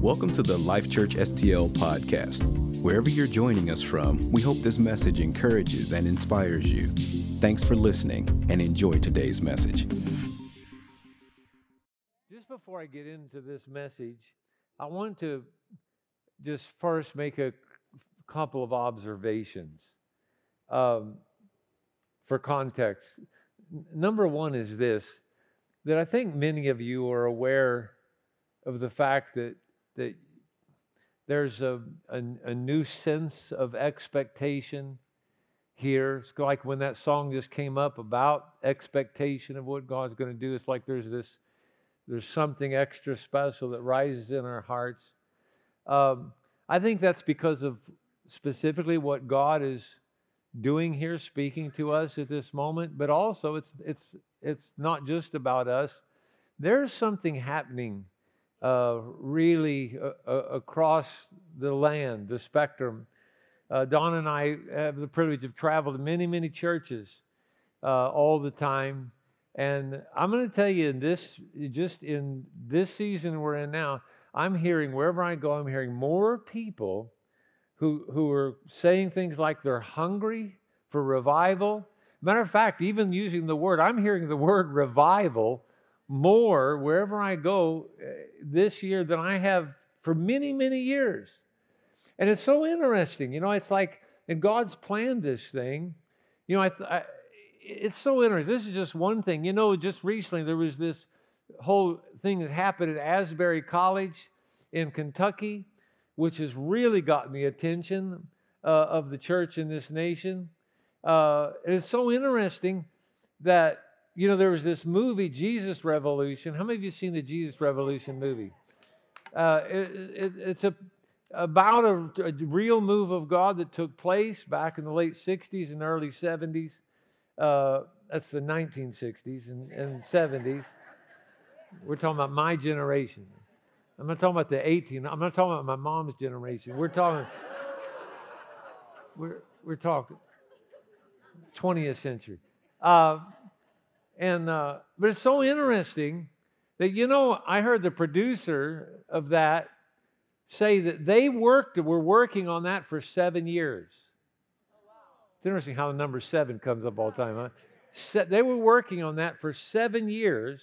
Welcome to the Life Church STL podcast. Wherever you're joining us from, we hope this message encourages and inspires you. Thanks for listening and enjoy today's message. Just before I get into this message, I want to just first make a couple of observations um, for context. Number one is this that I think many of you are aware of the fact that, that there's a, a, a new sense of expectation here. It's like when that song just came up about expectation of what God's going to do. It's like there's this, there's something extra special that rises in our hearts. Um, I think that's because of specifically what God is doing here, speaking to us at this moment. But also, it's it's it's not just about us. There's something happening, uh, really uh, uh, across the land, the spectrum. Uh, Donna and I have the privilege of traveling to many, many churches all the time. And I'm going to tell you, in this, just in this season we're in now, I'm hearing wherever I go, I'm hearing more people who who are saying things like they're hungry for revival. Matter of fact, even using the word, I'm hearing the word revival more wherever I go uh, this year than I have for many, many years. And it's so interesting. You know, it's like, and God's planned this thing. You know, I, I, it's so interesting. This is just one thing. You know, just recently there was this whole thing that happened at Asbury College in Kentucky, which has really gotten the attention uh, of the church in this nation. Uh, it's so interesting that, you know, there was this movie, Jesus Revolution. How many of you seen the Jesus Revolution movie? Uh, it, it, it's a, about a, a, real move of God that took place back in the late 60s and early 70s. Uh, that's the 1960s and, and 70s. We're talking about my generation. I'm not talking about the 18. I'm not talking about my mom's generation. We're talking. We're we're talking 20th century. Uh, and uh, but it's so interesting that you know I heard the producer of that say that they worked were working on that for seven years. It's interesting how the number seven comes up all the time. Huh? Se- they were working on that for seven years,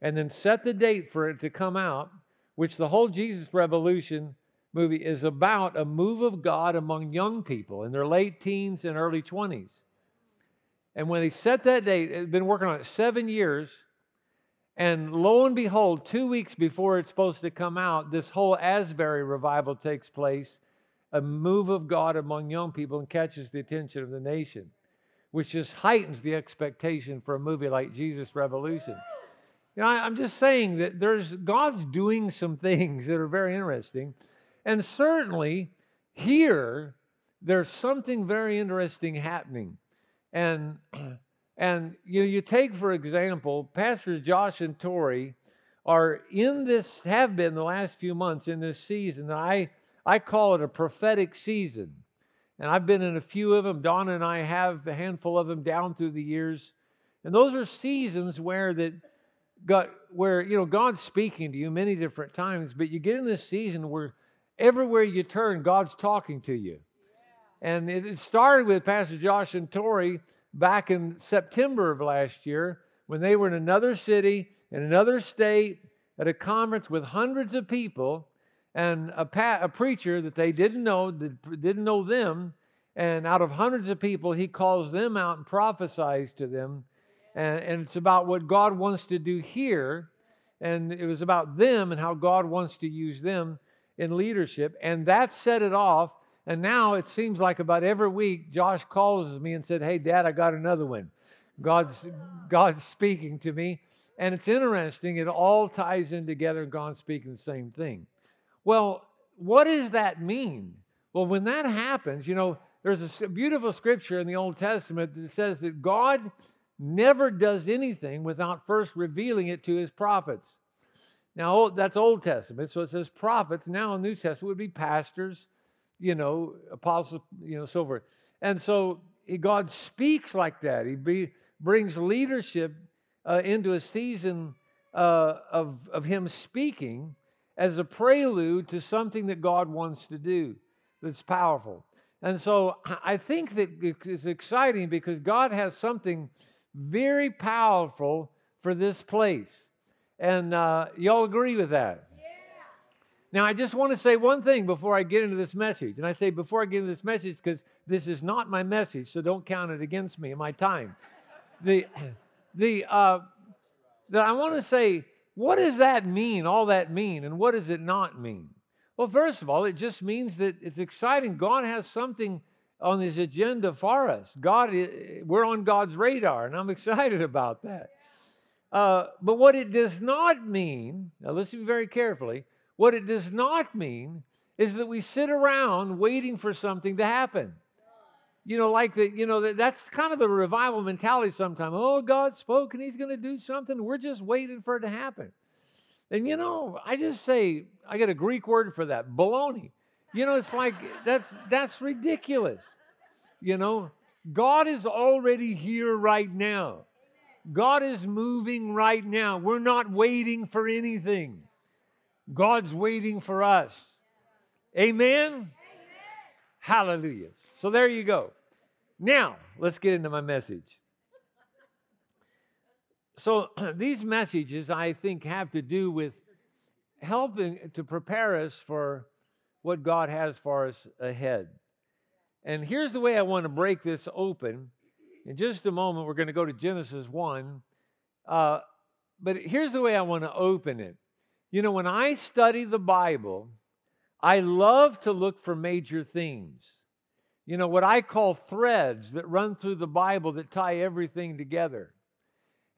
and then set the date for it to come out which the whole Jesus Revolution movie is about a move of God among young people in their late teens and early 20s. And when they set that date, they've been working on it seven years. And lo and behold, two weeks before it's supposed to come out, this whole Asbury revival takes place a move of God among young people and catches the attention of the nation, which just heightens the expectation for a movie like Jesus Revolution. You know, I, am just saying that there's God's doing some things that are very interesting. And certainly here, there's something very interesting happening. And and you you take, for example, Pastors Josh and Tori are in this, have been the last few months in this season. I I call it a prophetic season. And I've been in a few of them. Donna and I have a handful of them down through the years. And those are seasons where that God, where you know God's speaking to you many different times, but you get in this season where everywhere you turn, God's talking to you. And it started with Pastor Josh and Tori back in September of last year when they were in another city, in another state, at a conference with hundreds of people, and a, pa- a preacher that they didn't know, that didn't know them, and out of hundreds of people, he calls them out and prophesies to them and, and it's about what God wants to do here. And it was about them and how God wants to use them in leadership. And that set it off. And now it seems like about every week, Josh calls me and said, Hey, Dad, I got another one. God's, God's speaking to me. And it's interesting, it all ties in together, and God's speaking the same thing. Well, what does that mean? Well, when that happens, you know, there's a beautiful scripture in the Old Testament that says that God never does anything without first revealing it to his prophets. Now, that's Old Testament, so it says prophets. Now, in New Testament would be pastors, you know, apostles, you know, so forth. And so God speaks like that. He be, brings leadership uh, into a season uh, of, of Him speaking. as a prelude to something that God wants to do that's powerful. And so I think that it's exciting because God has something very powerful for this place. And uh, y'all agree with that? Now, I just want to say one thing before I get into this message. And I say before I get into this message because this is not my message, so don't count it against me in my time. the, the, uh, I want to say, what does that mean, all that mean, and what does it not mean? Well, first of all, it just means that it's exciting. God has something on his agenda for us. God, we're on God's radar, and I'm excited about that. Uh, but what it does not mean, now listen very carefully, what it does not mean is that we sit around waiting for something to happen. You know, like that, you know, that, that's kind of a revival mentality sometimes. Oh, God spoke and he's going to do something. We're just waiting for it to happen. And you know, I just say, I get a Greek word for that, baloney. You know, it's like that's that's ridiculous. You know, God is already here right now. God is moving right now. We're not waiting for anything. God's waiting for us. Amen? Amen? Hallelujah. So there you go. Now, let's get into my message. So, these messages, I think, have to do with helping to prepare us for what God has for us ahead. And here's the way I want to break this open. In just a moment, we're going to go to Genesis 1. Uh, but here's the way I want to open it. You know, when I study the Bible, I love to look for major themes. You know, what I call threads that run through the Bible that tie everything together.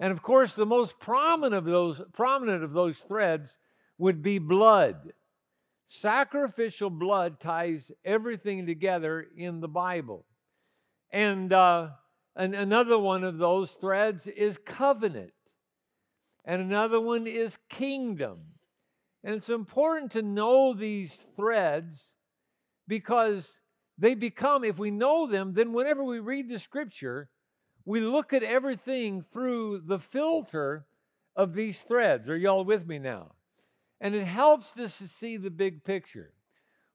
And of course, the most prominent of those, prominent of those threads would be blood. Sacrificial blood ties everything together in the Bible. And, uh, and another one of those threads is covenant. And another one is kingdom. And it's important to know these threads because they become, if we know them, then whenever we read the scripture, we look at everything through the filter of these threads. Are y'all with me now? And it helps us to see the big picture.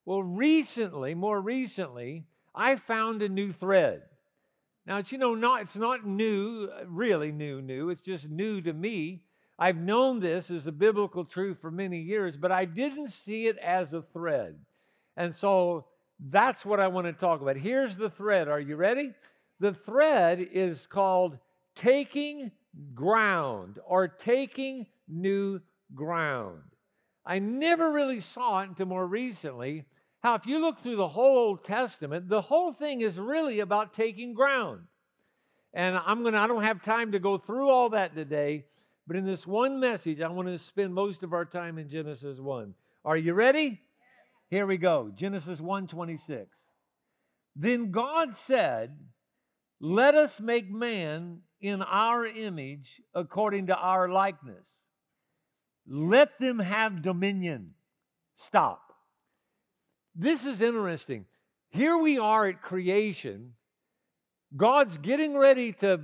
Well, recently, more recently, I found a new thread. Now, it's, you know, not, it's not new, really new, new. It's just new to me. I've known this as a biblical truth for many years, but I didn't see it as a thread. And so that's what I want to talk about. Here's the thread. Are you ready? The thread is called taking ground or taking new ground. I never really saw it until more recently. How, if you look through the whole Old Testament, the whole thing is really about taking ground. And I'm gonna, I don't have time to go through all that today, but in this one message, I want to spend most of our time in Genesis 1. Are you ready? Here we go. Genesis 1:26. Then God said, let us make man in our image according to our likeness. Let them have dominion. Stop. This is interesting. Here we are at creation. God's getting ready to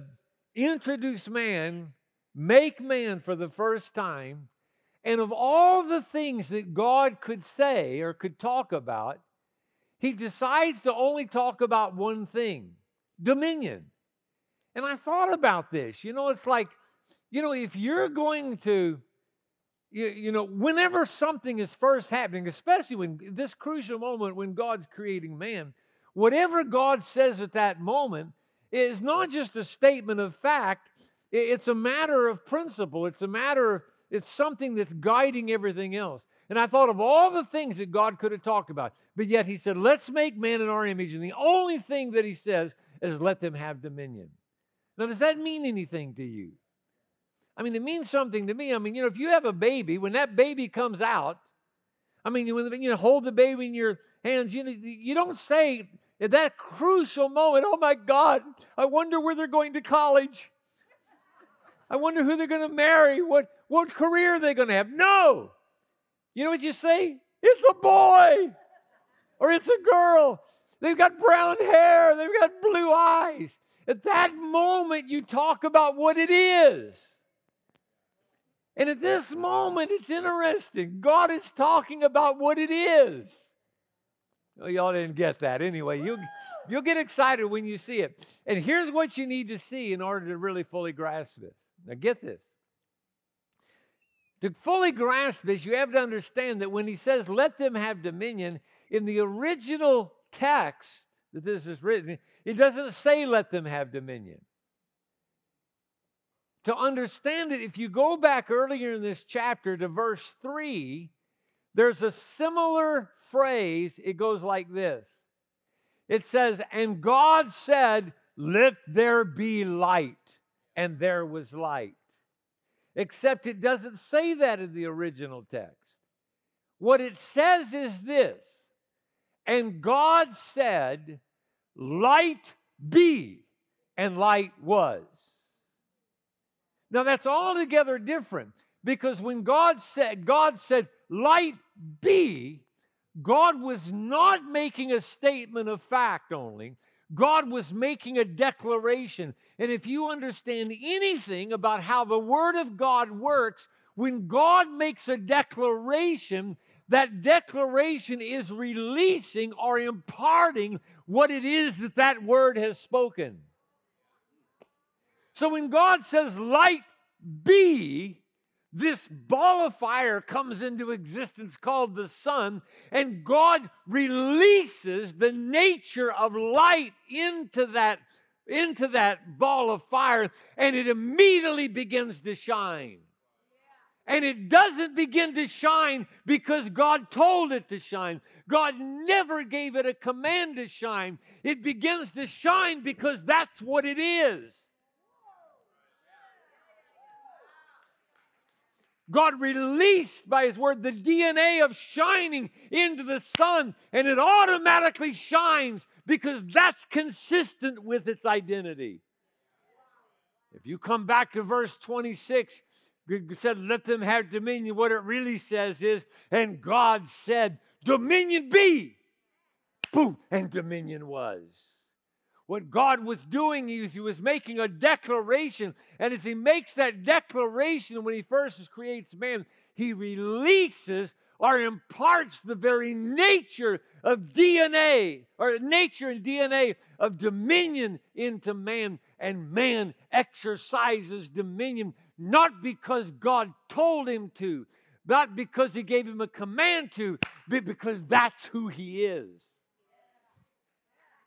introduce man, make man for the first time. And of all the things that God could say or could talk about, he decides to only talk about one thing dominion. And I thought about this. You know, it's like, you know, if you're going to, you, you know, whenever something is first happening, especially when this crucial moment when God's creating man, whatever God says at that moment is not just a statement of fact, it's a matter of principle. It's a matter of, it's something that's guiding everything else. And I thought of all the things that God could have talked about, but yet He said, let's make man in our image. And the only thing that He says is let them have dominion. Now, does that mean anything to you? I mean, it means something to me. I mean, you know, if you have a baby, when that baby comes out, I mean, when you know, hold the baby in your hands, you know, you don't say at that crucial moment, "Oh my God, I wonder where they're going to college. I wonder who they're going to marry. What what career are they going to have?" No, you know what you say? It's a boy, or it's a girl. They've got brown hair, they've got blue eyes. At that moment, you talk about what it is. And at this moment, it's interesting. God is talking about what it is. Well, y'all didn't get that. Anyway, you'll, you'll get excited when you see it. And here's what you need to see in order to really fully grasp this. Now, get this. To fully grasp this, you have to understand that when he says, let them have dominion, in the original text that this is written, it doesn't say, let them have dominion. To understand it, if you go back earlier in this chapter to verse 3, there's a similar phrase. It goes like this It says, And God said, Let there be light. And there was light. Except it doesn't say that in the original text. What it says is this And God said, Light be. And light was. Now that's altogether different because when God said, God said, light be, God was not making a statement of fact only. God was making a declaration. And if you understand anything about how the Word of God works, when God makes a declaration, that declaration is releasing or imparting what it is that that Word has spoken. So when God says, light be, this ball of fire comes into existence called the sun, and God releases the nature of light into that, into that ball of fire, and it immediately begins to shine. And it doesn't begin to shine because God told it to shine. God never gave it a command to shine. It begins to shine because that's what it is. God released by His Word the DNA of shining into the sun, and it automatically shines because that's consistent with its identity. If you come back to verse 26, it said, Let them have dominion. What it really says is, And God said, Dominion be. Boom, and dominion was. What God was doing is He was making a declaration. And as He makes that declaration when He first creates man, He releases or imparts the very nature of DNA or nature and DNA of dominion into man. And man exercises dominion not because God told him to, not because He gave him a command to, but because that's who He is.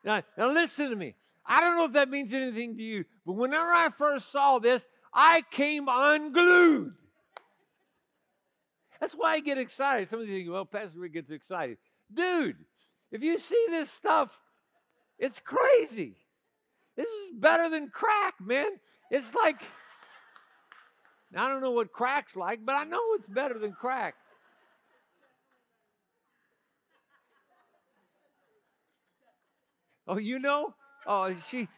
Now, now listen to me. I don't know if that means anything to you, but whenever I first saw this, I came unglued. That's why I get excited. Some of you think, well, Pastor Rick gets excited. Dude, if you see this stuff, it's crazy. This is better than crack, man. It's like, I don't know what crack's like, but I know it's better than crack. Oh, you know? Oh, she,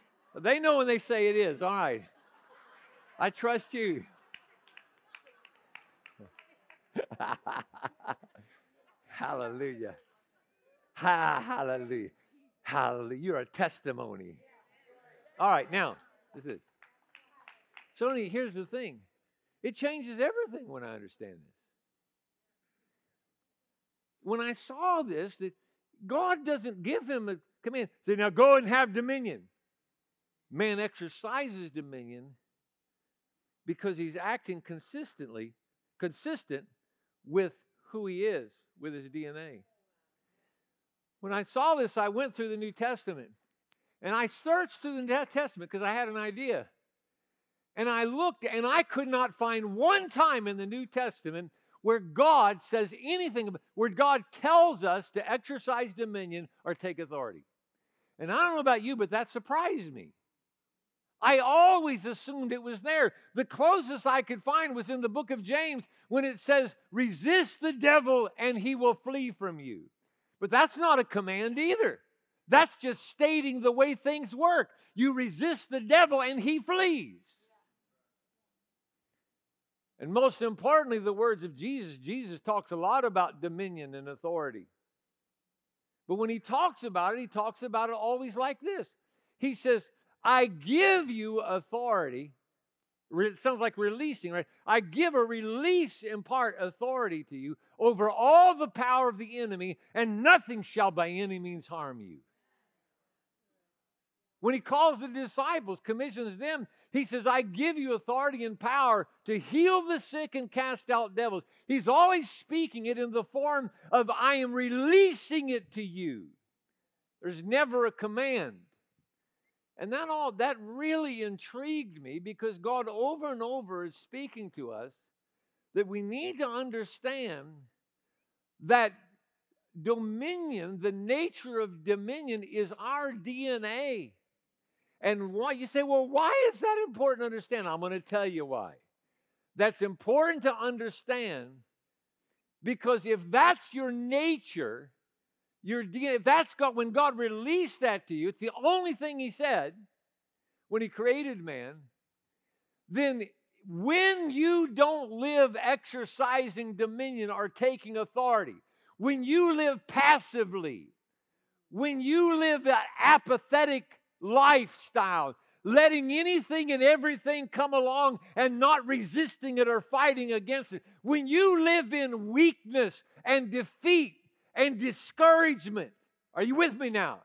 they know when they say it is. All right. I trust you. hallelujah. Ha, hallelujah. Hallelujah. You're a testimony. All right, now, this is. So, here's the thing it changes everything when I understand this. When I saw this, that God doesn't give him a command. Say, now go and have dominion. Man exercises dominion because he's acting consistently, consistent with who he is, with his DNA. When I saw this, I went through the New Testament and I searched through the New Testament because I had an idea. And I looked and I could not find one time in the New Testament where God says anything, where God tells us to exercise dominion or take authority. And I don't know about you, but that surprised me. I always assumed it was there. The closest I could find was in the book of James when it says, resist the devil and he will flee from you. But that's not a command either. That's just stating the way things work. You resist the devil and he flees. And most importantly, the words of Jesus. Jesus talks a lot about dominion and authority. But when he talks about it, he talks about it always like this He says, I give you authority It sounds like releasing, right? I give a release, impart authority to you over all the power of the enemy, and nothing shall by any means harm you. When he calls the disciples, commissions them, he says, I give you authority and power to heal the sick and cast out devils. He's always speaking it in the form of, I am releasing it to you. There's never a command. And that all that really intrigued me because God over and over is speaking to us that we need to understand that dominion, the nature of dominion is our DNA. And why you say, well, why is that important to understand? I'm going to tell you why. That's important to understand because if that's your nature, your if that's God, when God released that to you, it's the only thing He said when He created man, then when you don't live exercising dominion or taking authority, when you live passively, when you live that apathetic lifestyle, letting anything and everything come along and not resisting it or fighting against it, when you live in weakness and defeat and discouragement, are you with me now?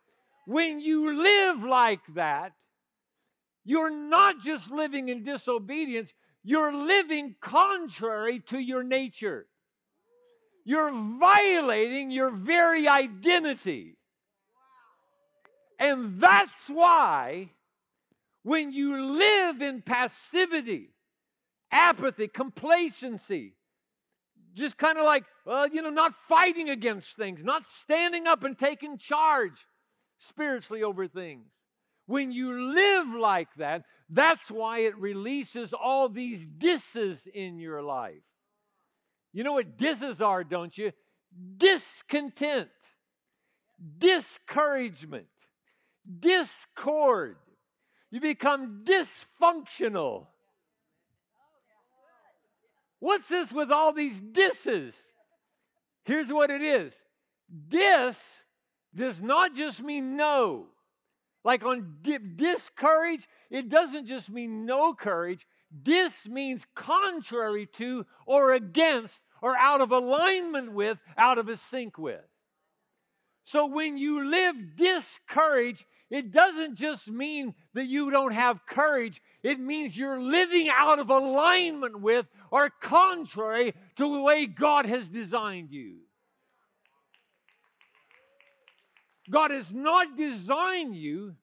When you live like that, you're not just living in disobedience, you're living contrary to your nature. You're violating your very identity. And that's why when you live in passivity, apathy, complacency, just kind of like, well, you know, not fighting against things, not standing up and taking charge spiritually over things. When you live like that, that's why it releases all these disses in your life. You know what disses are, don't you? Discontent, discouragement, discord. You become dysfunctional. What's this with all these disses? Here's what it is dis does not just mean no. Like on discourage, it doesn't just mean no courage. Dis means contrary to or against or out of alignment with, out of a sync with. So when you live discouraged, it doesn't just mean that you don't have courage, it means you're living out of alignment with or contrary to the way God has designed you. God has not designed you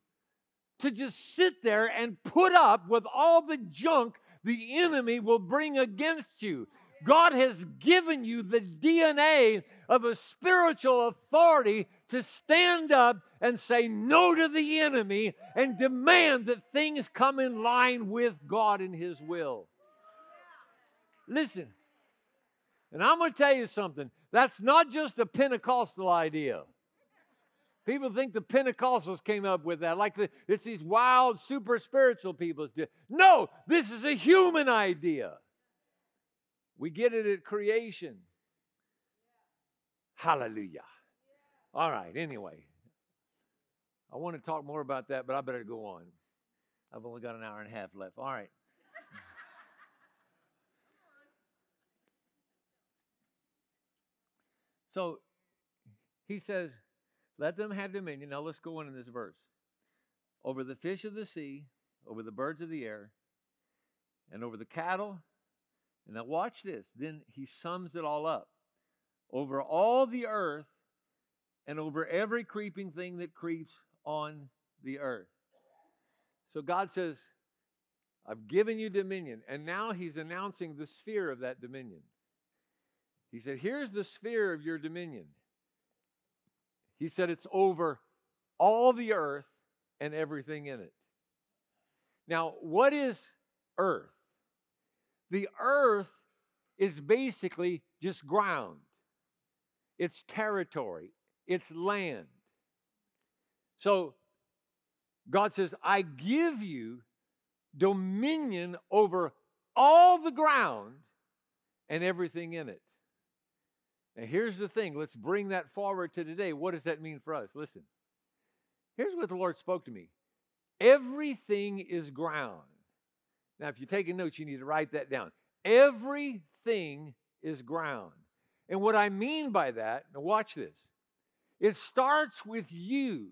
to just sit there and put up with all the junk the enemy will bring against you. God has given you the DNA of a spiritual authority to stand up and say no to the enemy and demand that things come in line with God and His will. Listen, and I'm going to tell you something. That's not just a Pentecostal idea. People think the Pentecostals came up with that, like the, it's these wild, super spiritual people. No, this is a human idea. We get it at creation. Hallelujah. All right, anyway. I want to talk more about that, but I better go on. I've only got an hour and a half left. All right. so he says, Let them have dominion. Now let's go on in this verse. Over the fish of the sea, over the birds of the air, and over the cattle and now watch this. Then he sums it all up. Over all the earth and over every creeping thing that creeps on the earth. So God says, I've given you dominion. And now he's announcing the sphere of that dominion. He said, Here's the sphere of your dominion. He said, It's over all the earth and everything in it. Now, what is earth? The earth is basically just ground, it's territory, it's land. So God says, I give you dominion over all the ground and everything in it. Now, here's the thing let's bring that forward to today. What does that mean for us? Listen, here's what the Lord spoke to me everything is ground. Now, if you're taking notes, you need to write that down. Everything is ground. And what I mean by that, now watch this, it starts with you.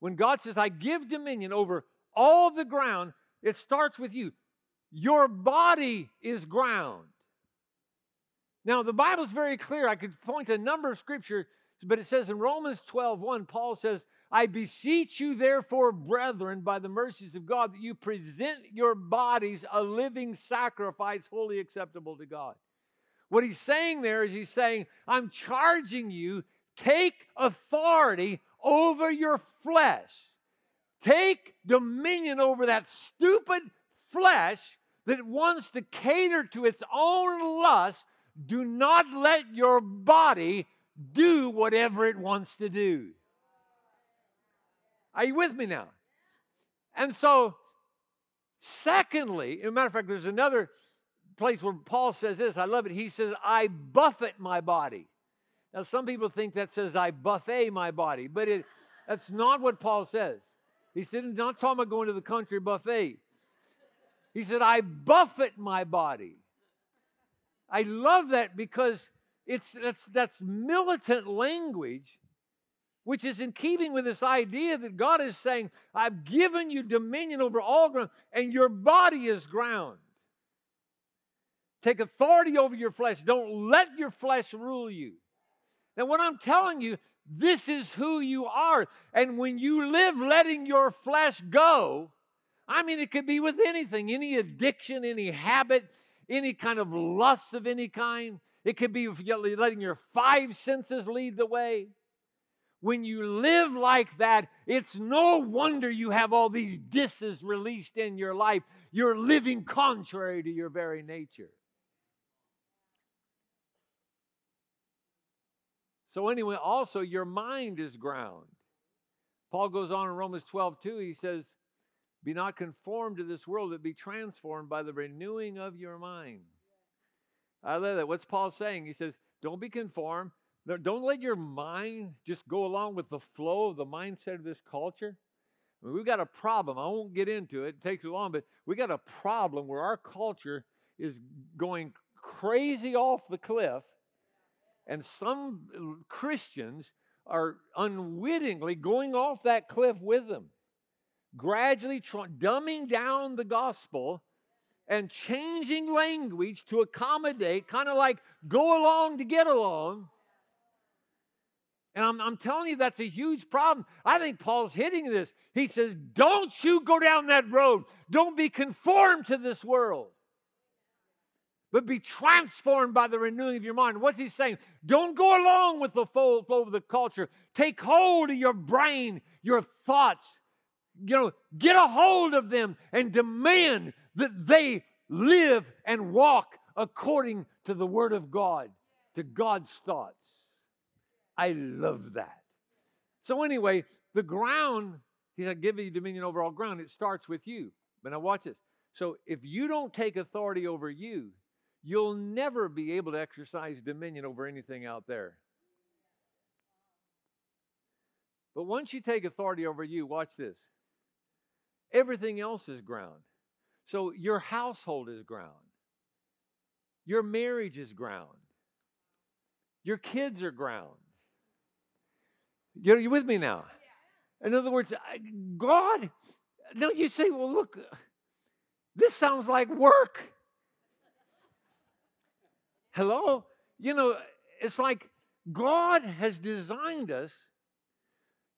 When God says, I give dominion over all the ground, it starts with you. Your body is ground. Now, the Bible's very clear. I could point to a number of scriptures, but it says in Romans 12 1, Paul says, I beseech you, therefore, brethren, by the mercies of God, that you present your bodies a living sacrifice, wholly acceptable to God. What he's saying there is he's saying, I'm charging you, take authority over your flesh. Take dominion over that stupid flesh that wants to cater to its own lust. Do not let your body do whatever it wants to do. Are you with me now? And so, secondly, as a matter of fact, there's another place where Paul says this. I love it. He says, I buffet my body. Now, some people think that says, I buffet my body, but it, that's not what Paul says. He said, he's not talking about going to the country buffet. He said, I buffet my body. I love that because it's that's that's militant language, which is in keeping with this idea that God is saying, I've given you dominion over all ground, and your body is ground. Take authority over your flesh. Don't let your flesh rule you. Now, what I'm telling you, this is who you are. And when you live letting your flesh go, I mean, it could be with anything any addiction, any habit, any kind of lust of any kind. It could be letting your five senses lead the way. When you live like that, it's no wonder you have all these disses released in your life. You're living contrary to your very nature. So, anyway, also your mind is ground. Paul goes on in Romans 12, 2, he says, Be not conformed to this world, but be transformed by the renewing of your mind. I love that. What's Paul saying? He says, Don't be conformed. Don't let your mind just go along with the flow of the mindset of this culture. I mean, we've got a problem. I won't get into it, it takes too long, but we got a problem where our culture is going crazy off the cliff and some uh, Christians are unwittingly going off that cliff with them, gradually dumbing down the gospel and changing language to accommodate, kind of like go along to get along. And I'm, I'm, telling you, that's a huge problem. I think Paul's hitting this. He says, Don't you go down that road. Don't be conformed to this world but be transformed by the renewing of your mind. What's he saying? Don't go along with the flow, flow of the culture. Take hold of your brain, your thoughts. You know, get a hold of them and demand that they live and walk according to the Word of God, to God's thoughts. I love that. So, anyway, the ground, He said, give you dominion over all ground. It starts with you. But now, watch this. So, if you don't take authority over you, you'll never be able to exercise dominion over anything out there. But once you take authority over you, watch this. Everything else is ground. So your household is ground. Your marriage is ground. Your kids are ground. You you with me now? In other words, God, don't you say, well, look, this sounds like work. Hello? You know, it's like God has designed us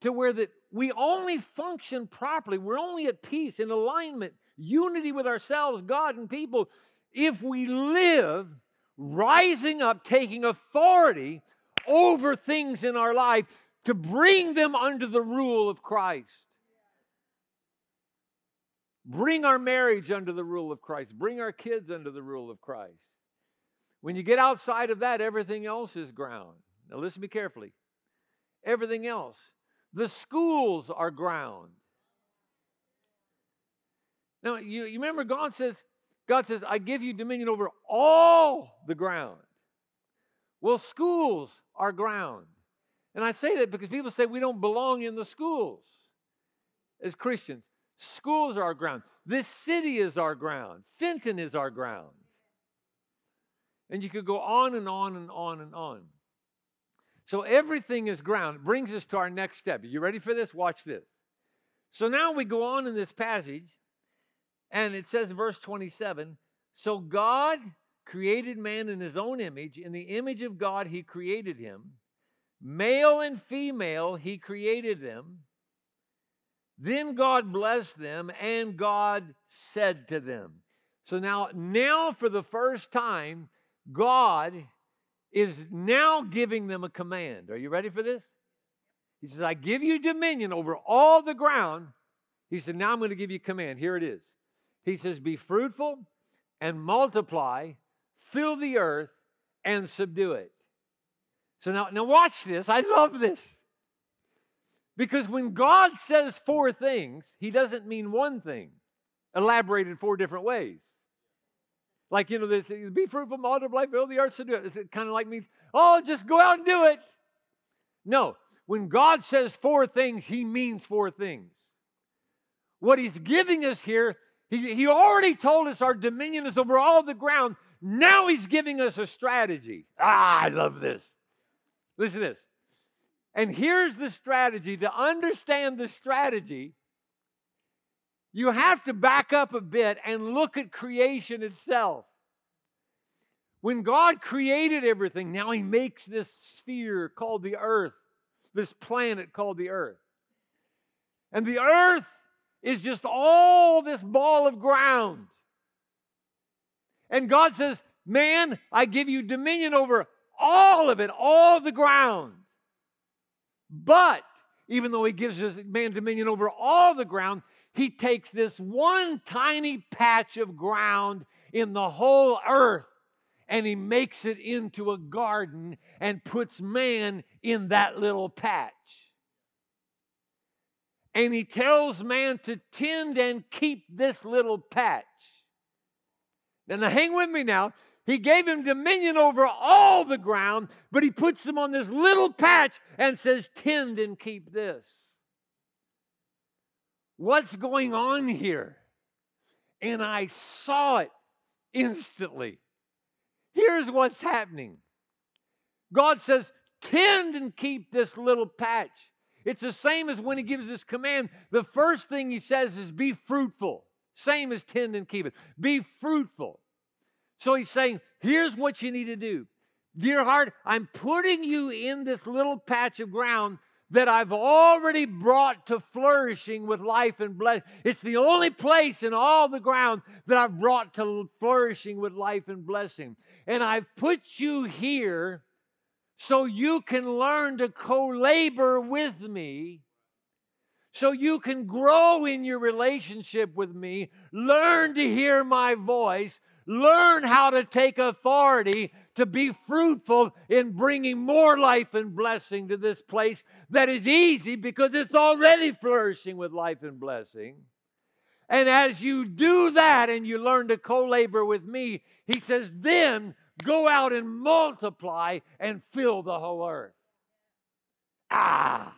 to where that we only function properly, we're only at peace, in alignment, unity with ourselves, God, and people, if we live rising up, taking authority over things in our life to bring them under the rule of Christ. Bring our marriage under the rule of Christ. Bring our kids under the rule of Christ. When you get outside of that, everything else is ground. Now, listen to me carefully. Everything else. The schools are ground. Now, you, you remember God says, God says, I give you dominion over all the ground. Well, schools are ground. And I say that because people say we don't belong in the schools as Christians. Schools are our ground. This city is our ground. Fenton is our ground. And you could go on and on and on and on. So everything is ground. It brings us to our next step. Are you ready for this? Watch this. So now we go on in this passage, and it says verse 27 So God created man in his own image. In the image of God, he created him. Male and female, he created them. Then God blessed them, and God said to them. So now, now for the first time, God is now giving them a command. Are you ready for this? He says, I give you dominion over all the ground. He said, Now I'm going to give you a command. Here it is. He says, Be fruitful and multiply, fill the earth and subdue it. So now, now watch this. I love this. Because when God says four things, he doesn't mean one thing, elaborated four different ways. Like, you know, this be fruitful, multiply, fill the earth, subdue it. It kind of like means, oh, just go out and do it. No, when God says four things, he means four things. What he's giving us here, he, he already told us our dominion is over all the ground. Now he's giving us a strategy. Ah, I love this. Listen to this. And here's the strategy to understand the strategy, you have to back up a bit and look at creation itself. When God created everything, now He makes this sphere called the earth, this planet called the earth. And the earth is just all this ball of ground. And God says, Man, I give you dominion over all of it, all the ground. But even though he gives man dominion over all the ground, he takes this one tiny patch of ground in the whole earth and he makes it into a garden and puts man in that little patch. And he tells man to tend and keep this little patch. Now, hang with me now. He gave him dominion over all the ground, but he puts him on this little patch and says, Tend and keep this. What's going on here? And I saw it instantly. Here's what's happening God says, Tend and keep this little patch. It's the same as when he gives this command. The first thing he says is, Be fruitful. Same as tend and keep it. Be fruitful. So he's saying, here's what you need to do. Dear heart, I'm putting you in this little patch of ground that I've already brought to flourishing with life and blessing. It's the only place in all the ground that I've brought to flourishing with life and blessing. And I've put you here so you can learn to co labor with me, so you can grow in your relationship with me, learn to hear my voice, Learn how to take authority to be fruitful in bringing more life and blessing to this place that is easy because it's already flourishing with life and blessing. And as you do that and you learn to co labor with me, he says, then go out and multiply and fill the whole earth. Ah!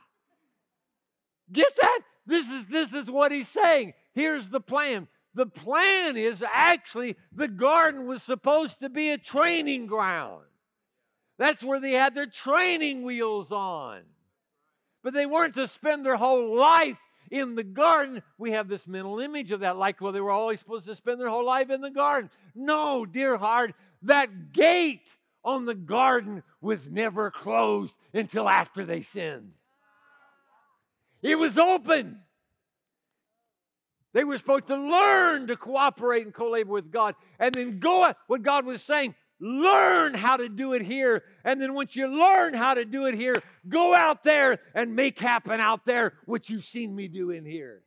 Get that? This is, this is what he's saying. Here's the plan the plan is actually the garden was supposed to be a training ground. That's where they had their training wheels on. But they weren't to spend their whole life in the garden. We have this mental image of that, like, well, they were always supposed to spend their whole life in the garden. No, dear heart, that gate on the garden was never closed until after they sinned. It was open. They were supposed to learn to cooperate and co labor with God and then go what God was saying. Learn how to do it here. And then once you learn how to do it here, go out there and make happen out there what you've seen me do in here.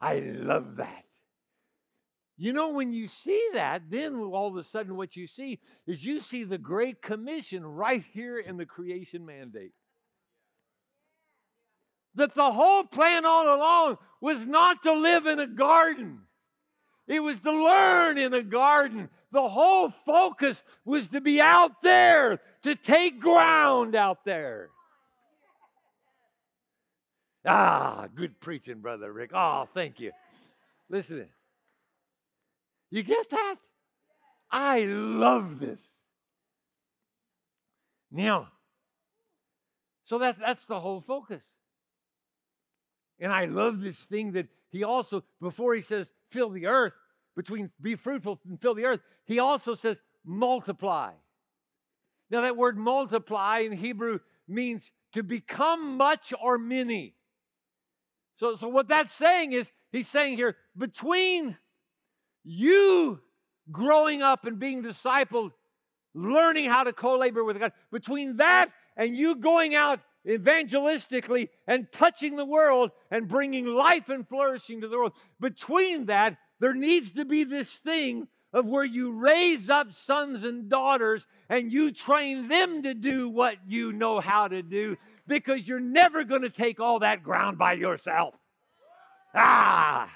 I love that. You know, when you see that, then all of a sudden what you see is you see the Great Commission right here in the creation mandate that the whole plan all along was not to live in a garden. It was to learn in a garden. The whole focus was to be out there, to take ground out there. Ah, good preaching, Brother Rick. Oh, thank you. Listen, you get that? I love this. Now, so that, that's the whole focus. And I love this thing that he also, before he says, fill the earth, between be fruitful and fill the earth, he also says, multiply. Now, that word multiply in Hebrew means to become much or many. So, so what that's saying is, he's saying here, between you growing up and being discipled, learning how to co labor with God, between that and you going out evangelistically and touching the world and bringing life and flourishing to the world, between that, there needs to be this thing of where you raise up sons and daughters and you train them to do what you know how to do because you're never going to take all that ground by yourself. Ah!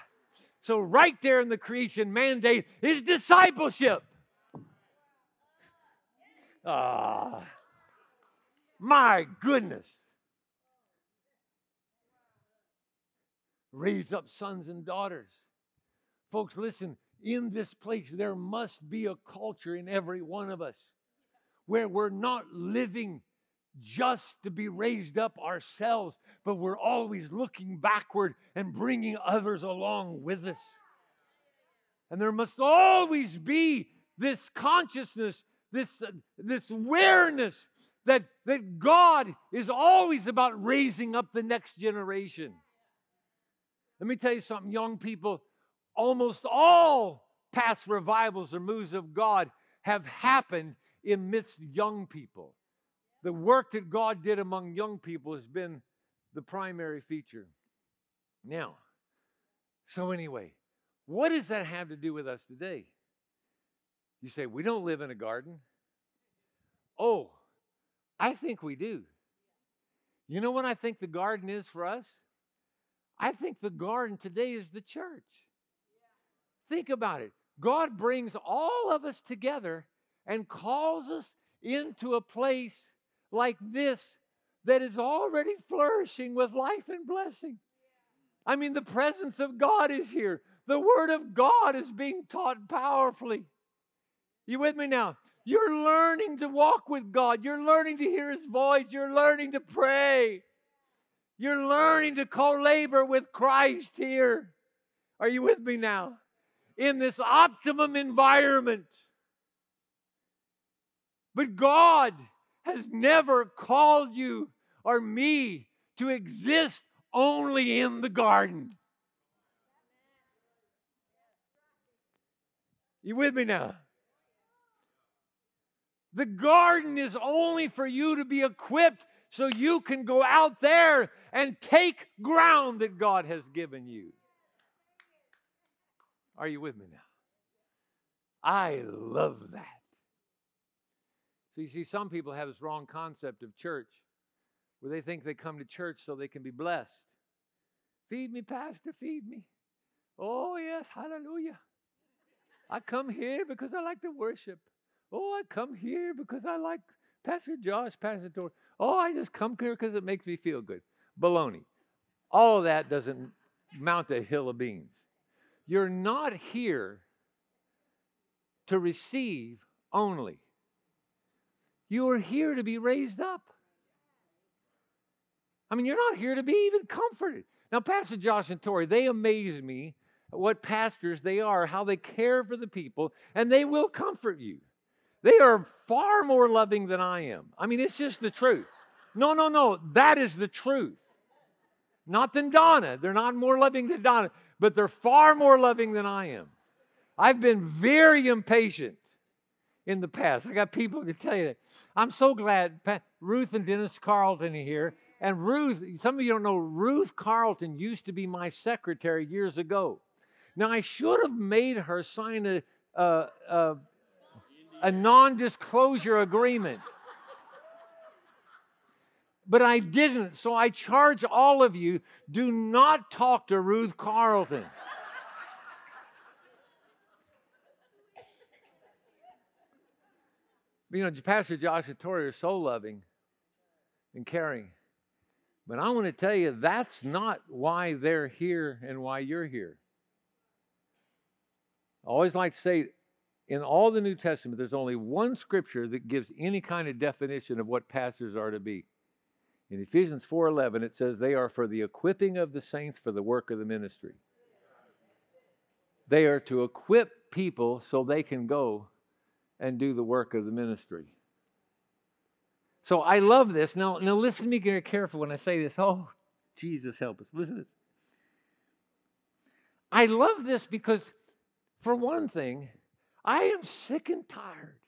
So, right there in the creation mandate is discipleship. Ah, my goodness. Raise up sons and daughters. Folks, listen, in this place, there must be a culture in every one of us where we're not living just to be raised up ourselves, but we're always looking backward and bringing others along with us. And there must always be this consciousness, this, uh, this awareness that, that God is always about raising up the next generation. Let me tell you something, young people, almost all past revivals or moves of God have happened amidst young people. The work that God did among young people has been the primary feature. Now, so anyway, what does that have to do with us today? You say, we don't live in a garden. Oh, I think we do. You know what I think the garden is for us? I think the garden today is the church. Think about it. God brings all of us together and calls us into a place like this that is already flourishing with life and blessing. I mean, the presence of God is here. The Word of God is being taught powerfully. You with me now? You're learning to walk with God. You're learning to hear His voice. You're learning to pray. You're learning to co labor with Christ here. Are you with me now? In this optimum environment. But God has never called you or me to exist only in the garden. You with me now? The garden is only for you to be equipped so you can go out there and take ground that God has given you. Are you with me now? I love that. So you see, some people have this wrong concept of church where they think they come to church so they can be blessed. Feed me, Pastor, feed me. Oh, yes, hallelujah. I come here because I like to worship. Oh, I come here because I like Pastor Josh, Pastor Tor. Oh, I just come here because it makes me feel good. Baloney. All of that doesn't mount a hill of beans. You're not here to receive only. You are here to be raised up. I mean, you're not here to be even comforted. Now, Pastor Josh and Tori, they amaze me what pastors they are, how they care for the people, and they will comfort you. They are far more loving than I am. I mean, it's just the truth. No, no, no. That is the truth. Not than Donna. They're not more loving than Donna, but they're far more loving than I am. I've been very impatient in the past. I got people to tell you that. I'm so glad Ruth and Dennis Carlton are here. And Ruth, some of you don't know, Ruth Carlton used to be my secretary years ago. Now, I should have made her sign a, a, a, a non disclosure agreement. But I didn't, so I charge all of you do not talk to Ruth Carlton. you know, Pastor Josh and Tori are so loving and caring. But I want to tell you, that's not why they're here and why you're here. I always like to say, in all the New Testament, there's only one scripture that gives any kind of definition of what pastors are to be. In Ephesians 4:11 it says they are for the equipping of the saints for the work of the ministry. They are to equip people so they can go and do the work of the ministry. So I love this. Now, now listen to me very careful when I say this. Oh, Jesus help us. Listen. I love this because, for one thing, I am sick and tired.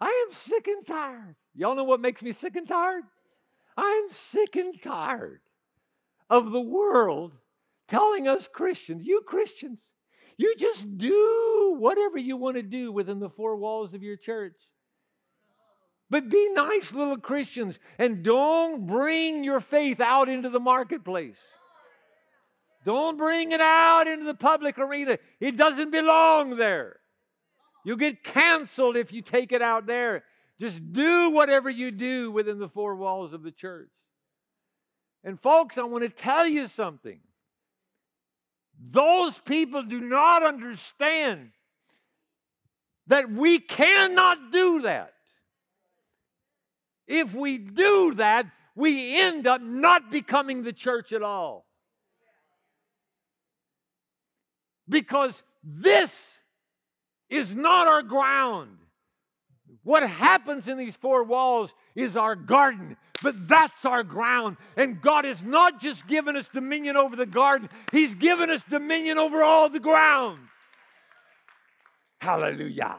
I am sick and tired. Y'all know what makes me sick and tired? I'm sick and tired of the world telling us Christians, you Christians, you just do whatever you want to do within the four walls of your church. But be nice little Christians and don't bring your faith out into the marketplace. Don't bring it out into the public arena. It doesn't belong there. You'll get canceled if you take it out there. Just do whatever you do within the four walls of the church. And, folks, I want to tell you something. Those people do not understand that we cannot do that. If we do that, we end up not becoming the church at all. Because this is not our ground. What happens in these four walls is our garden, but that's our ground. And God has not just given us dominion over the garden, He's given us dominion over all the ground. Hallelujah.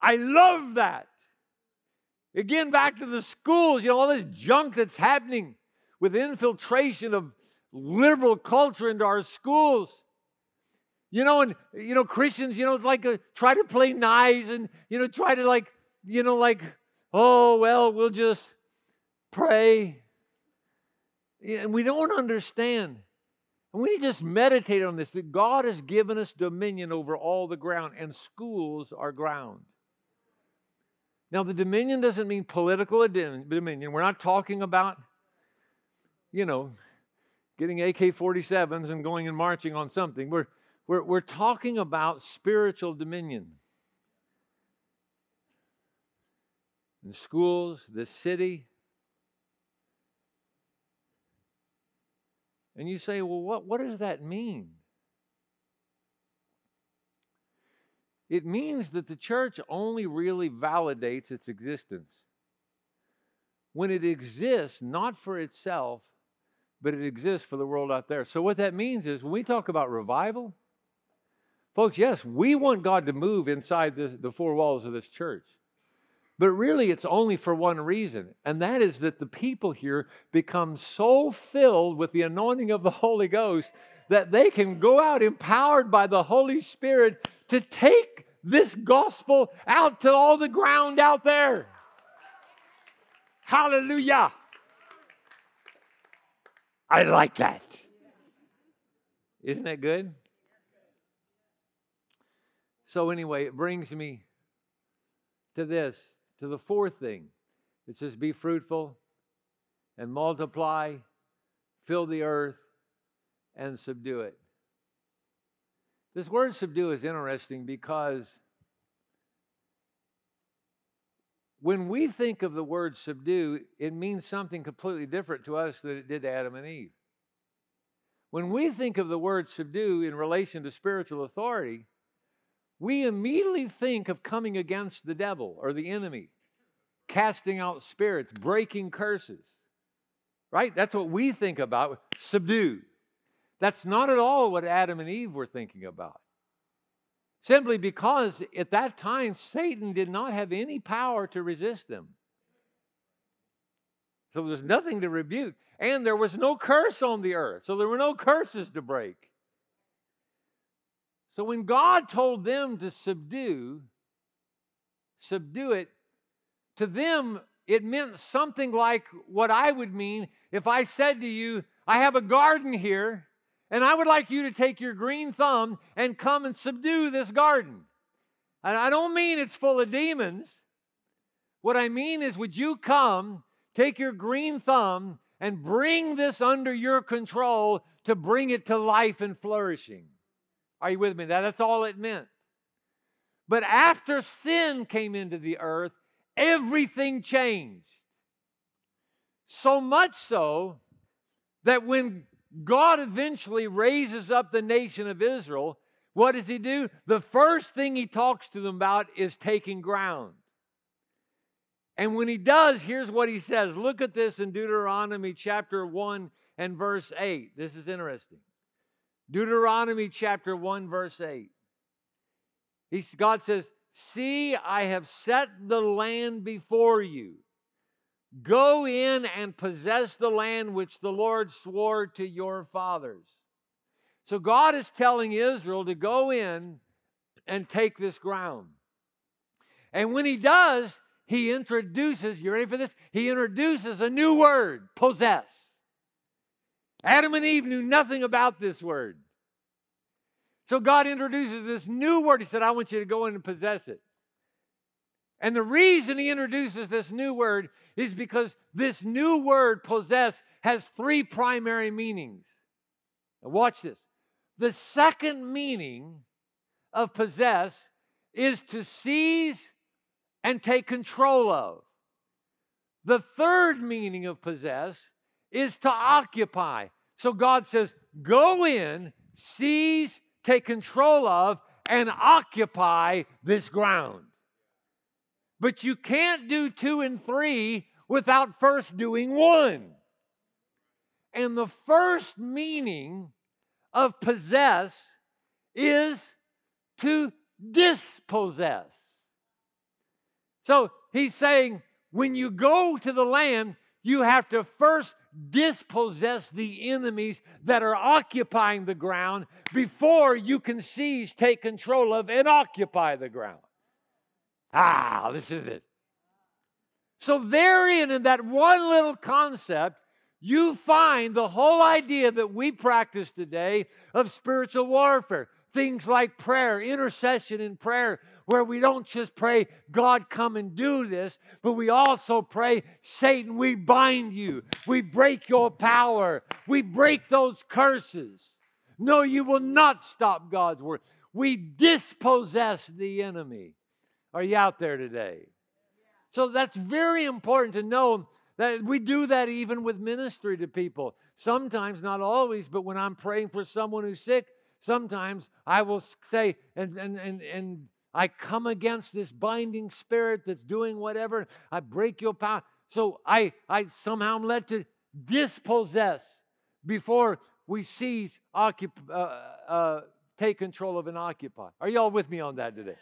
I love that. Again, back to the schools, you know, all this junk that's happening with infiltration of liberal culture into our schools. You know, and you know, Christians, you know, like a, try to play nice and you know, try to like, you know, like, oh well, we'll just pray. And we don't understand. And we just meditate on this that God has given us dominion over all the ground, and schools are ground. Now, the dominion doesn't mean political dominion. We're not talking about, you know, getting AK 47s and going and marching on something. We're, we're, we're talking about spiritual dominion. In schools, the city. And you say, well, what, what does that mean? It means that the church only really validates its existence when it exists not for itself, but it exists for the world out there. So, what that means is when we talk about revival, folks, yes, we want God to move inside this, the four walls of this church. But really, it's only for one reason, and that is that the people here become so filled with the anointing of the Holy Ghost that they can go out empowered by the Holy Spirit to take this gospel out to all the ground out there. Hallelujah. I like that. Isn't that good? So, anyway, it brings me to this, to the fourth thing. It says, Be fruitful and multiply, fill the earth, and subdue it. This word subdue is interesting because when we think of the word subdue, it means something completely different to us than it did to Adam and Eve. When we think of the word subdue in relation to spiritual authority, we immediately think of coming against the devil or the enemy, casting out spirits, breaking curses. Right? That's what we think about subdue. That's not at all what Adam and Eve were thinking about. Simply because at that time Satan did not have any power to resist them. So there was nothing to rebuke. And there was no curse on the earth. So there were no curses to break. So when God told them to subdue, subdue it, to them it meant something like what I would mean if I said to you, I have a garden here and I would like you to take your green thumb and come and subdue this garden. And I don't mean it's full of demons. What I mean is, would you come, take your green thumb, and bring this under your control to bring it to life and flourishing. Are you with me? That, that's all it meant. But after sin came into the earth, everything changed. So much so that when God eventually raises up the nation of Israel, what does he do? The first thing he talks to them about is taking ground. And when he does, here's what he says. Look at this in Deuteronomy chapter 1 and verse 8. This is interesting. Deuteronomy chapter 1, verse 8. He, God says, See, I have set the land before you. Go in and possess the land which the Lord swore to your fathers. So God is telling Israel to go in and take this ground. And when he does, he introduces, you ready for this? He introduces a new word, possess. Adam and Eve knew nothing about this word. So God introduces this new word. He said, I want you to go in and possess it. And the reason he introduces this new word is because this new word, possess, has three primary meanings. Now watch this. The second meaning of possess is to seize and take control of. The third meaning of possess is to occupy. So God says, go in, seize, take control of, and occupy this ground. But you can't do two and three without first doing one. And the first meaning of possess is to dispossess. So he's saying when you go to the land, you have to first dispossess the enemies that are occupying the ground before you can seize, take control of, and occupy the ground. Ah, listen to this. So, therein, in that one little concept, you find the whole idea that we practice today of spiritual warfare. Things like prayer, intercession in prayer, where we don't just pray, God, come and do this, but we also pray, Satan, we bind you. We break your power. We break those curses. No, you will not stop God's word. We dispossess the enemy. Are you out there today? So that's very important to know that we do that even with ministry to people. Sometimes, not always, but when I'm praying for someone who's sick, sometimes I will say, and, and, and, and I come against this binding spirit that's doing whatever. I break your power. So I, I somehow am led to dispossess before we seize, occup- uh, uh, take control of and occupy. Are y'all with me on that today?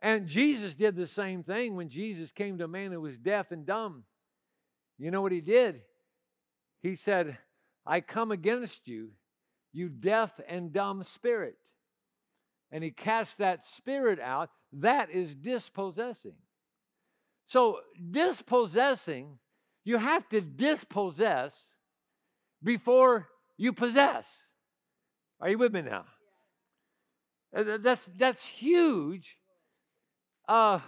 And Jesus did the same thing when Jesus came to a man who was deaf and dumb. You know what he did? He said, I come against you, you deaf and dumb spirit. And he casts that spirit out. That is dispossessing. So, dispossessing, you have to dispossess before you possess. Are you with me now? That's, that's huge uh,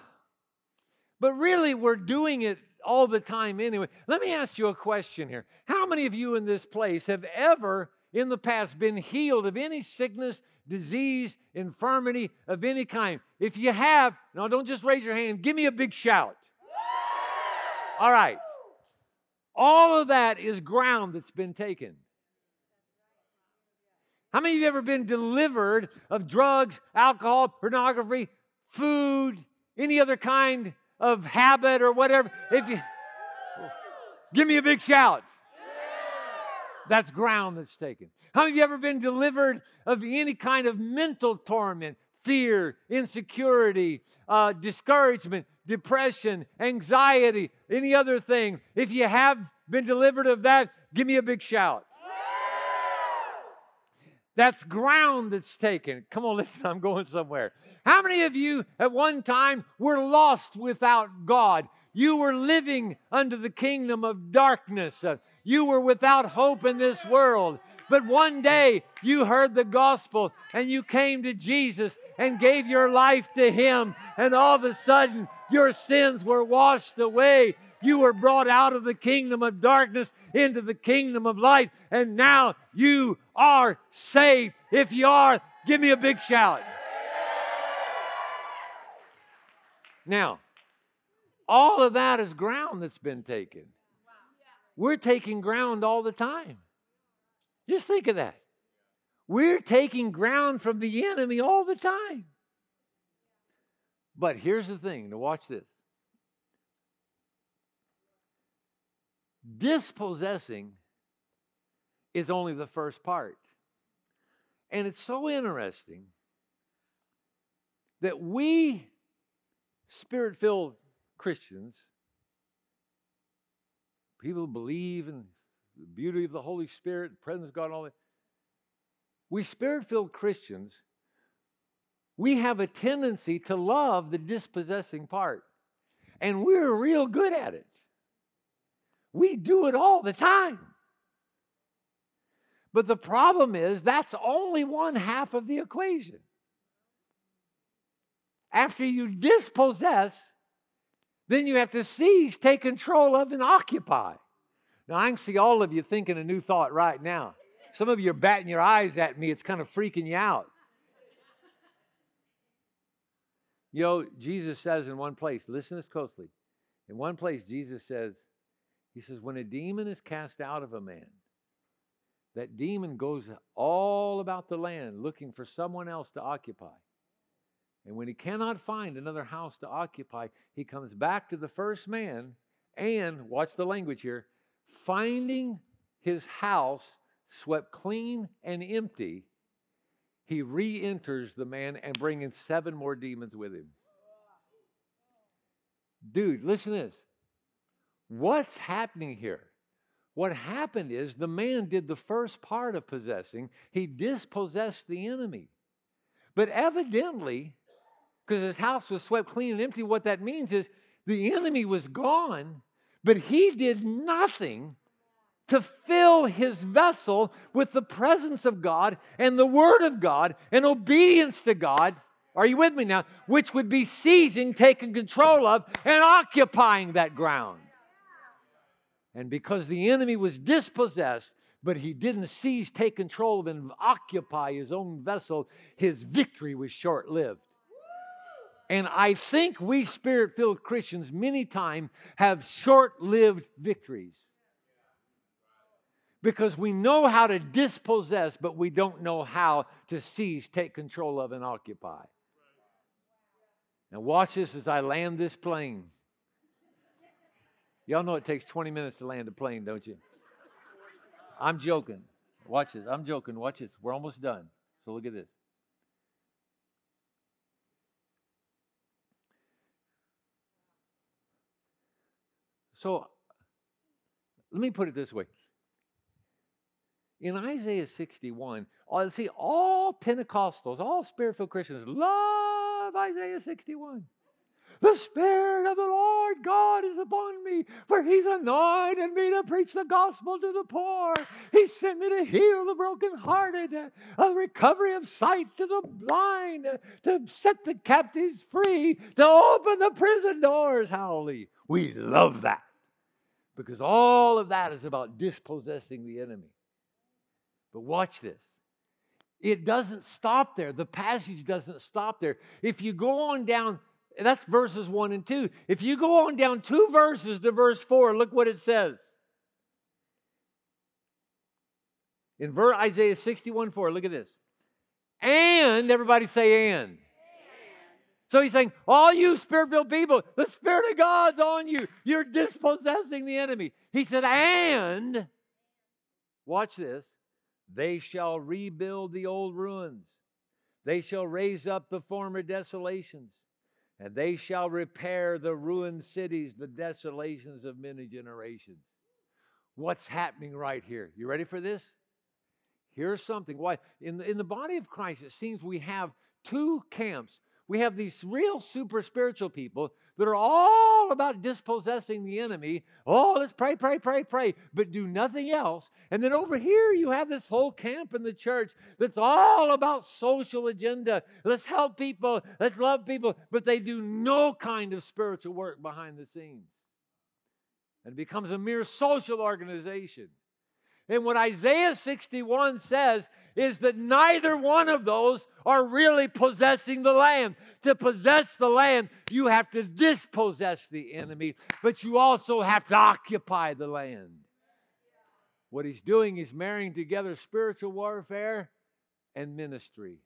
but really, we're doing it all the time anyway. Let me ask you a question here. How many of you in this place have ever in the past been healed of any sickness, disease, infirmity of any kind? If you have, now don't just raise your hand, give me a big shout. All right. All of that is ground that's been taken. How many of you ever been delivered of drugs, alcohol, pornography, food, any other kind of habit or whatever, if you give me a big shout. That's ground that's taken. How many of you ever been delivered of any kind of mental torment, fear, insecurity, uh, discouragement, depression, anxiety, any other thing? If you have been delivered of that, give me a big shout. That's ground that's taken. Come on, listen, I'm going somewhere. How many of you at one time were lost without God? You were living under the kingdom of darkness. You were without hope in this world. But one day you heard the gospel and you came to Jesus and gave your life to Him, and all of a sudden Your sins were washed away. You were brought out of the kingdom of darkness into the kingdom of light, and now you are saved. If you are, give me a big shout. Now, all of that is ground that's been taken. We're taking ground all the time. Just think of that. We're taking ground from the enemy all the time. But here's the thing to watch this dispossessing is only the first part. And it's so interesting that we, spirit filled Christians, people who believe in the beauty of the Holy Spirit, the presence of God, all that, we spirit filled Christians, we have a tendency to love the dispossessing part. And we're real good at it. We do it all the time. But the problem is, that's only one half of the equation. After you dispossess, then you have to seize, take control of, and occupy. Now, I can see all of you thinking a new thought right now. Some of you are batting your eyes at me. It's kind of freaking you out. You know, Jesus says in one place, listen this closely. In one place, Jesus says, He says, when a demon is cast out of a man, that demon goes all about the land looking for someone else to occupy. And when he cannot find another house to occupy, he comes back to the first man and, watch the language here, finding his house swept clean and empty, he re enters the man and bringing seven more demons with him. Dude, listen to this. What's happening here? What happened is the man did the first part of possessing, he dispossessed the enemy. But evidently, because his house was swept clean and empty, what that means is the enemy was gone, but he did nothing to fill his vessel with the presence of God and the Word of God and obedience to God. Are you with me now? Which would be seizing, taking control of, and occupying that ground. And because the enemy was dispossessed, but he didn't seize, take control of, and occupy his own vessel, his victory was short lived. And I think we spirit filled Christians many times have short lived victories because we know how to dispossess, but we don't know how to seize, take control of, and occupy. Now, watch this as I land this plane. Y'all know it takes 20 minutes to land a plane, don't you? I'm joking. Watch this. I'm joking. Watch this. We're almost done. So look at this. So let me put it this way in Isaiah 61, uh, see, all Pentecostals, all spirit filled Christians love Isaiah 61. The Spirit of the Lord God is upon me, for He's anointed me to preach the gospel to the poor. He sent me to heal the brokenhearted, a recovery of sight to the blind, to set the captives free, to open the prison doors. Hallelujah. We love that because all of that is about dispossessing the enemy. But watch this. It doesn't stop there. The passage doesn't stop there. If you go on down, that's verses 1 and 2. If you go on down two verses to verse 4, look what it says. In Isaiah 61 4, look at this. And, everybody say, and. So he's saying, all you spirit filled people, the Spirit of God's on you. You're dispossessing the enemy. He said, and, watch this, they shall rebuild the old ruins. They shall raise up the former desolations. And they shall repair the ruined cities, the desolations of many generations. What's happening right here? You ready for this? Here's something. Why? In the, in the body of Christ, it seems we have two camps. We have these real super spiritual people that are all about dispossessing the enemy. Oh, let's pray, pray, pray, pray, but do nothing else. And then over here, you have this whole camp in the church that's all about social agenda. Let's help people, let's love people, but they do no kind of spiritual work behind the scenes. And it becomes a mere social organization. And what Isaiah 61 says is that neither one of those are really possessing the land. To possess the land, you have to dispossess the enemy, but you also have to occupy the land. What he's doing is marrying together spiritual warfare and ministry,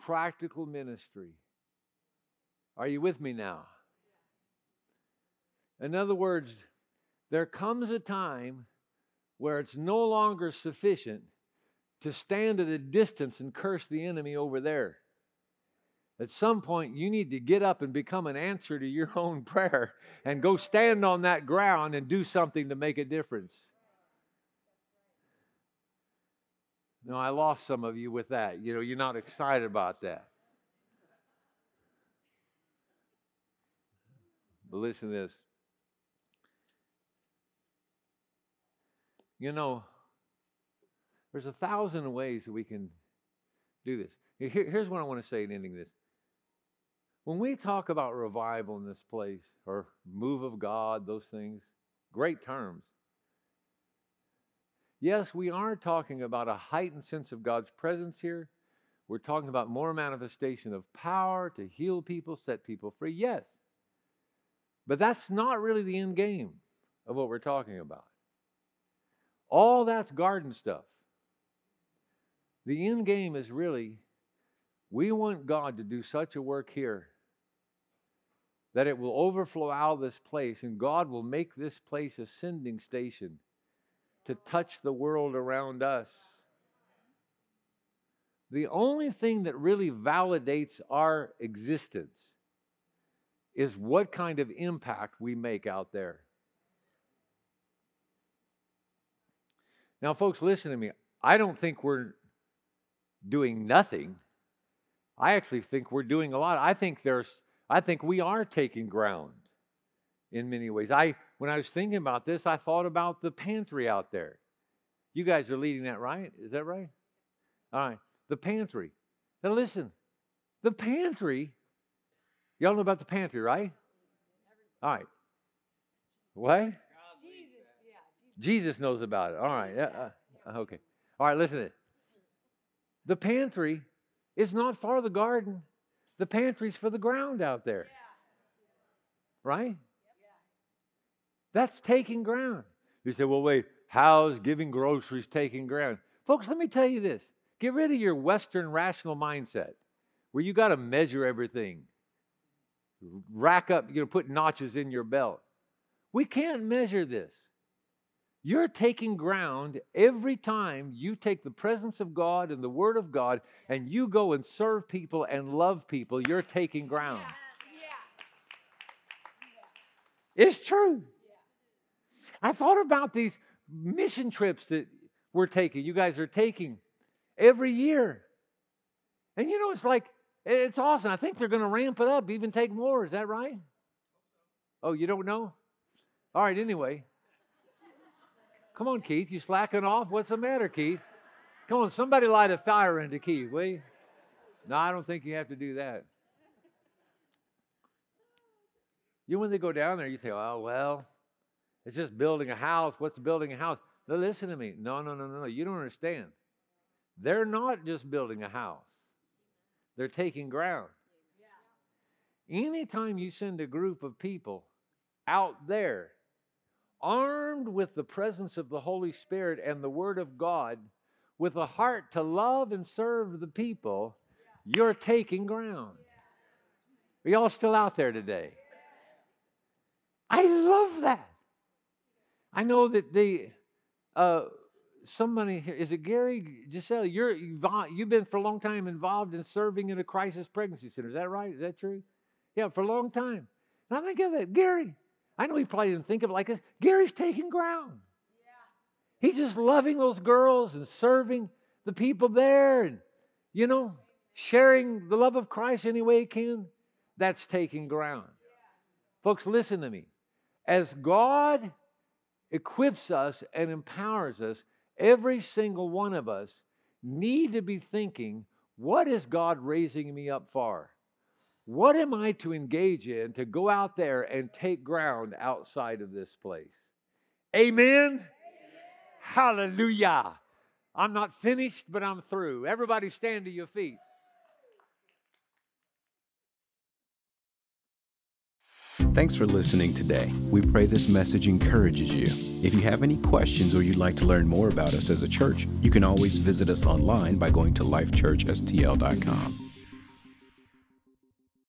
practical ministry. Are you with me now? In other words, there comes a time where it's no longer sufficient to stand at a distance and curse the enemy over there. At some point, you need to get up and become an answer to your own prayer and go stand on that ground and do something to make a difference. No, I lost some of you with that. You know, you're not excited about that. But listen to this. You know, there's a thousand ways that we can do this. Here, here's what I want to say in ending this. When we talk about revival in this place, or move of God, those things, great terms. Yes, we are talking about a heightened sense of God's presence here. We're talking about more manifestation of power to heal people, set people free. Yes. But that's not really the end game of what we're talking about. All that's garden stuff. The end game is really we want God to do such a work here that it will overflow out of this place and God will make this place a sending station to touch the world around us. The only thing that really validates our existence is what kind of impact we make out there. Now, folks, listen to me. I don't think we're doing nothing. I actually think we're doing a lot. I think there's I think we are taking ground in many ways. I when I was thinking about this, I thought about the pantry out there. You guys are leading that, right? Is that right? All right. The pantry. Now listen, the pantry, y'all know about the pantry, right? All right. What? Jesus knows about it. All right. Uh, uh, okay. All right, listen to it. The pantry is not for the garden. The pantry's for the ground out there. Right? That's taking ground. You say, well, wait, how's giving groceries taking ground? Folks, let me tell you this. Get rid of your Western rational mindset where you got to measure everything, rack up, you know, put notches in your belt. We can't measure this. You're taking ground every time you take the presence of God and the Word of God and you go and serve people and love people. You're taking ground. It's true. I thought about these mission trips that we're taking, you guys are taking every year. And you know, it's like, it's awesome. I think they're going to ramp it up, even take more. Is that right? Oh, you don't know? All right, anyway. Come on, Keith. You slacking off? What's the matter, Keith? Come on, somebody light a fire into Keith, will you? No, I don't think you have to do that. You when they go down there, you say, "Oh well, it's just building a house. What's building a house?" No, listen to me. No, no, no, no, no. You don't understand. They're not just building a house. They're taking ground. Anytime you send a group of people out there armed with the presence of the Holy Spirit and the Word of God, with a heart to love and serve the people, you're taking ground. Are y'all still out there today? I love that. I know that the uh, somebody here is it Gary Giselle? You're you've been for a long time involved in serving in a crisis pregnancy center. Is that right? Is that true? Yeah, for a long time. And I think of that, Gary. I know he probably didn't think of it like this. Gary's taking ground. Yeah. He's just loving those girls and serving the people there and, you know, sharing the love of Christ any way he can. That's taking ground. Folks, listen to me. As God equips us and empowers us, every single one of us need to be thinking, what is God raising me up for? What am I to engage in to go out there and take ground outside of this place? Amen? Amen. Hallelujah. I'm not finished, but I'm through. Everybody stand to your feet. Thanks for listening today. We pray this message encourages you. If you have any questions or you'd like to learn more about us as a church, you can always visit us online by going to lifechurchstl.com.